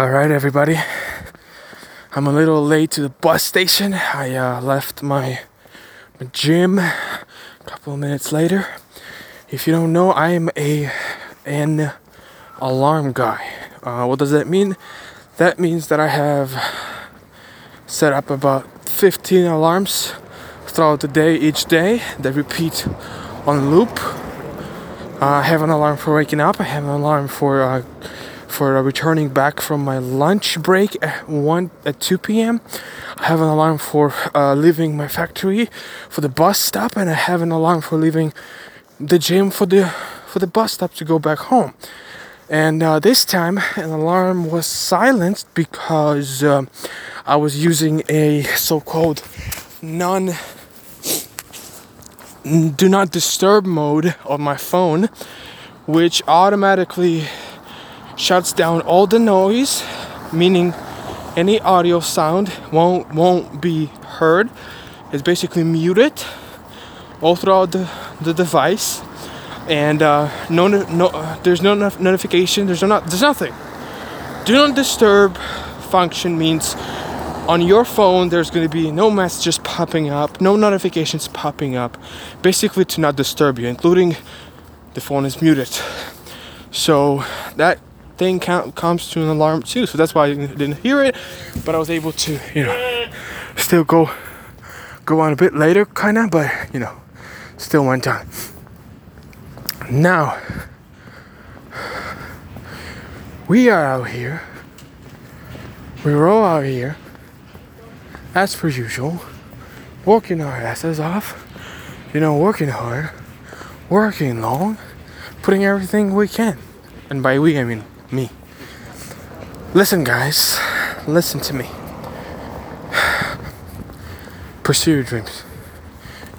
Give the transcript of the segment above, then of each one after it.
All right, everybody. I'm a little late to the bus station. I uh, left my, my gym a couple of minutes later. If you don't know, I am a an alarm guy. Uh, what does that mean? That means that I have set up about 15 alarms throughout the day each day that repeat on loop. Uh, I have an alarm for waking up. I have an alarm for uh, for uh, returning back from my lunch break at 1 at 2 p.m. I have an alarm for uh, leaving my factory for the bus stop and I have an alarm for leaving the gym for the for the bus stop to go back home. And uh, this time an alarm was silenced because um, I was using a so-called non do not disturb mode on my phone which automatically shuts down all the noise, meaning any audio sound won't won't be heard. It's basically muted all throughout the, the device, and uh, no no there's no notification. There's no there's nothing. Do not disturb function means on your phone there's going to be no messages popping up, no notifications popping up, basically to not disturb you, including the phone is muted. So that thing count, comes to an alarm too. So that's why I didn't hear it, but I was able to, you know, still go go on a bit later, kind of, but you know, still went on. Now we are out here. We're all out here, as per usual, working our asses off. You know, working hard, working long, putting everything we can. And by we, I mean me. Listen, guys, listen to me. Pursue your dreams.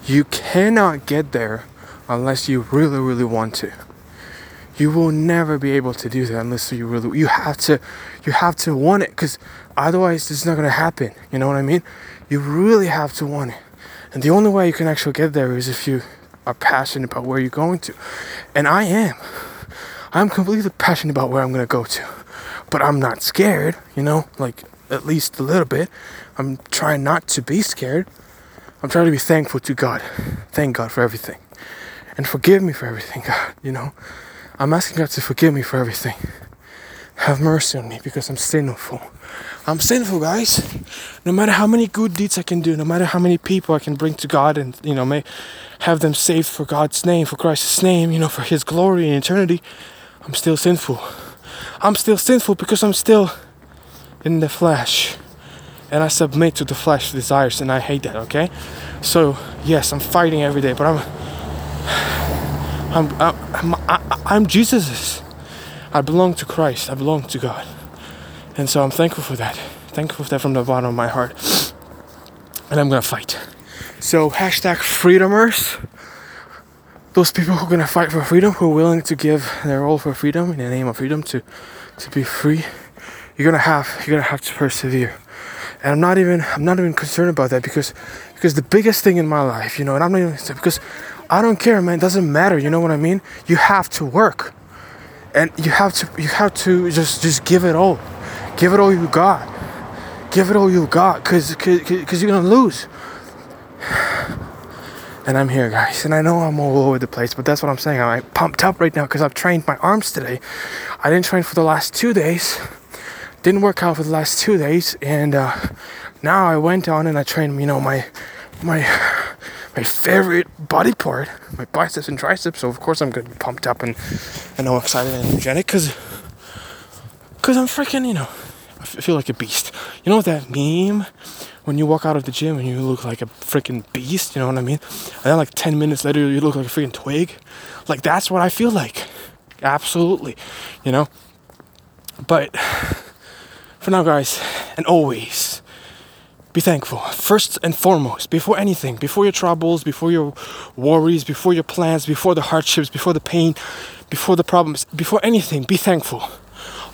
You cannot get there unless you really, really want to. You will never be able to do that unless you really. You have to, you have to want it, because otherwise it's not gonna happen. You know what I mean? You really have to want it, and the only way you can actually get there is if you are passionate about where you're going to, and I am. I'm completely passionate about where I'm gonna go to, but I'm not scared, you know, like at least a little bit. I'm trying not to be scared. I'm trying to be thankful to God. Thank God for everything. And forgive me for everything, God, you know. I'm asking God to forgive me for everything. Have mercy on me because I'm sinful. I'm sinful, guys. No matter how many good deeds I can do, no matter how many people I can bring to God and, you know, may have them saved for God's name, for Christ's name, you know, for His glory and eternity, I'm still sinful. I'm still sinful because I'm still in the flesh. And I submit to the flesh desires and I hate that, okay? So, yes, I'm fighting every day, but I'm I'm I'm, I'm, I'm Jesus's. I belong to Christ. I belong to God. And so I'm thankful for that. Thankful for that from the bottom of my heart. And I'm gonna fight. So hashtag freedomers those people who are gonna fight for freedom, who are willing to give their all for freedom in the name of freedom to to be free, you're gonna have you're gonna have to persevere. And I'm not even I'm not even concerned about that because because the biggest thing in my life, you know, and I'm not even because I don't care, man. It doesn't matter. You know what I mean? You have to work, and you have to you have to just just give it all, give it all you got, give it all you got, cause cause, cause you're gonna lose and I'm here, guys. And I know I'm all over the place, but that's what I'm saying. I'm pumped up right now because I've trained my arms today. I didn't train for the last two days, didn't work out for the last two days, and uh, now I went on and I trained, you know, my my my favorite body part, my biceps and triceps. So of course I'm gonna be pumped up and and all excited and energetic because because I'm freaking, you know, I feel like a beast. You know what that meme when you walk out of the gym and you look like a freaking beast, you know what I mean? And then like 10 minutes later you look like a freaking twig. Like that's what I feel like. Absolutely. You know? But for now guys, and always be thankful. First and foremost, before anything, before your troubles, before your worries, before your plans, before the hardships, before the pain, before the problems, before anything, be thankful.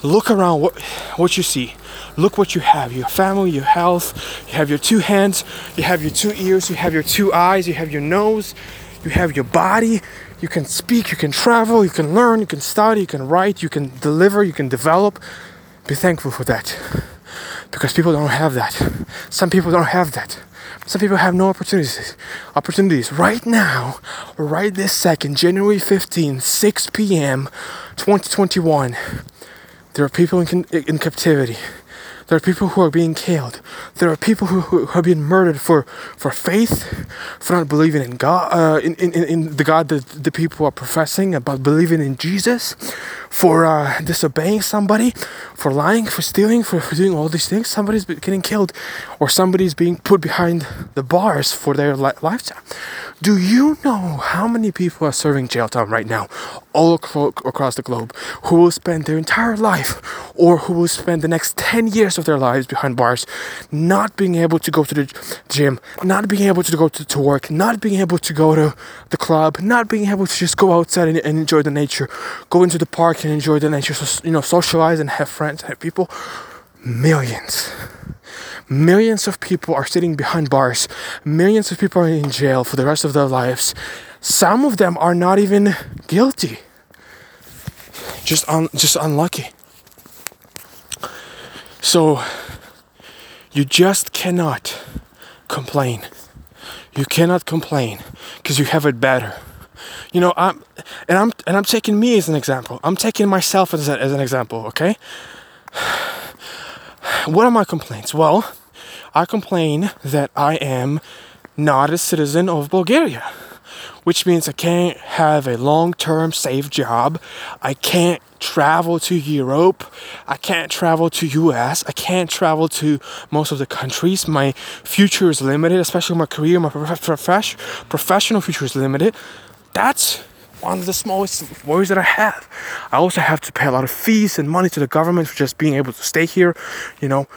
Look around what what you see Look what you have your family, your health, you have your two hands, you have your two ears, you have your two eyes, you have your nose, you have your body. You can speak, you can travel, you can learn, you can study, you can write, you can deliver, you can develop. Be thankful for that. Because people don't have that. Some people don't have that. Some people have no opportunities. Opportunities right now, right this second, January 15, 6 p.m., 2021. There are people in, in captivity. There are people who are being killed. There are people who, who, are being murdered for, for faith, for not believing in God, uh, in, in, in the God that the people are professing, about believing in Jesus, for uh, disobeying somebody, for lying, for stealing, for, for doing all these things. Somebody's getting killed, or somebody's being put behind the bars for their li- lifetime. Do you know how many people are serving jail time right now, all across the globe, who will spend their entire life or who will spend the next 10 years of their lives behind bars, not being able to go to the gym, not being able to go to, to work, not being able to go to the club, not being able to just go outside and, and enjoy the nature, go into the park and enjoy the nature, so, you know, socialize and have friends, have people? Millions. Millions of people are sitting behind bars. Millions of people are in jail for the rest of their lives. Some of them are not even guilty. Just un- just unlucky. So you just cannot complain. You cannot complain because you have it better. You know, I'm and I'm and I'm taking me as an example. I'm taking myself as, a, as an example, okay? What are my complaints? Well, I complain that I am not a citizen of Bulgaria, which means I can't have a long term safe job. I can't travel to Europe. I can't travel to US. I can't travel to most of the countries. My future is limited, especially my career, my prof- professional future is limited. That's one of the smallest worries that I have. I also have to pay a lot of fees and money to the government for just being able to stay here, you know.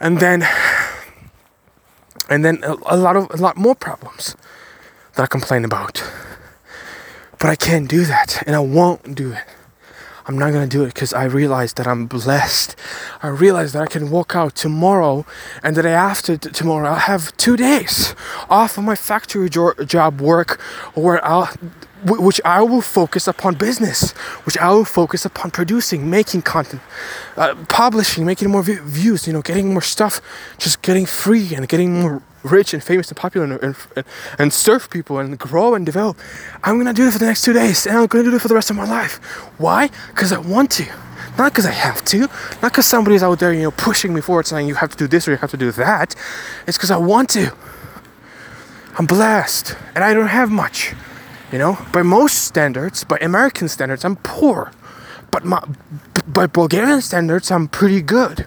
And then and then a, a lot of a lot more problems that I complain about. But I can't do that and I won't do it. I'm not gonna do it because I realize that I'm blessed. I realize that I can walk out tomorrow and the day after t- tomorrow I'll have two days off of my factory jo- job work where I'll which I will focus upon business, which I will focus upon producing, making content, uh, publishing, making more views, you know, getting more stuff, just getting free and getting more rich and famous and popular and, and, and serve people and grow and develop. I'm gonna do it for the next two days and I'm gonna do it for the rest of my life. Why? Because I want to. Not because I have to, not because somebody's out there, you know, pushing me forward saying you have to do this or you have to do that. It's because I want to. I'm blessed and I don't have much. You know, by most standards, by American standards, I'm poor. But my, by Bulgarian standards, I'm pretty good.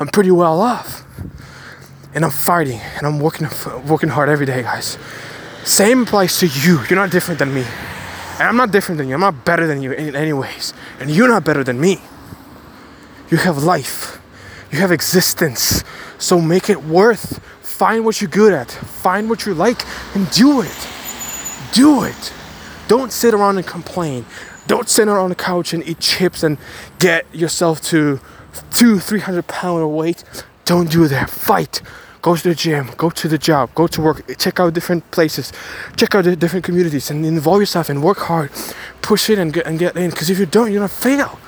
I'm pretty well off. And I'm fighting and I'm working working hard every day, guys. Same applies to you. You're not different than me. And I'm not different than you. I'm not better than you in any ways. And you're not better than me. You have life. You have existence. So make it worth. Find what you're good at. Find what you like and do it. Do it. Don't sit around and complain. Don't sit around on the couch and eat chips and get yourself to two, three hundred pound weight. Don't do that. Fight. Go to the gym. Go to the job. Go to work. Check out different places. Check out the different communities and involve yourself and work hard. Push it and get and get in. Because if you don't, you're gonna fail.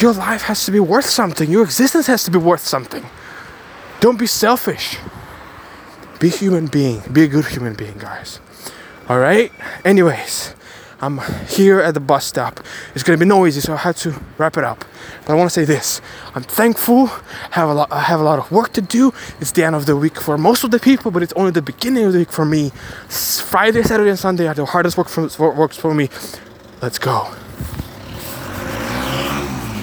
Your life has to be worth something. Your existence has to be worth something. Don't be selfish. Be human being. Be a good human being, guys. All right. Anyways, I'm here at the bus stop. It's gonna be noisy, so I had to wrap it up. But I want to say this: I'm thankful. Have a lot. I have a lot of work to do. It's the end of the week for most of the people, but it's only the beginning of the week for me. Friday, Saturday, and Sunday are the hardest work for, works for me. Let's go.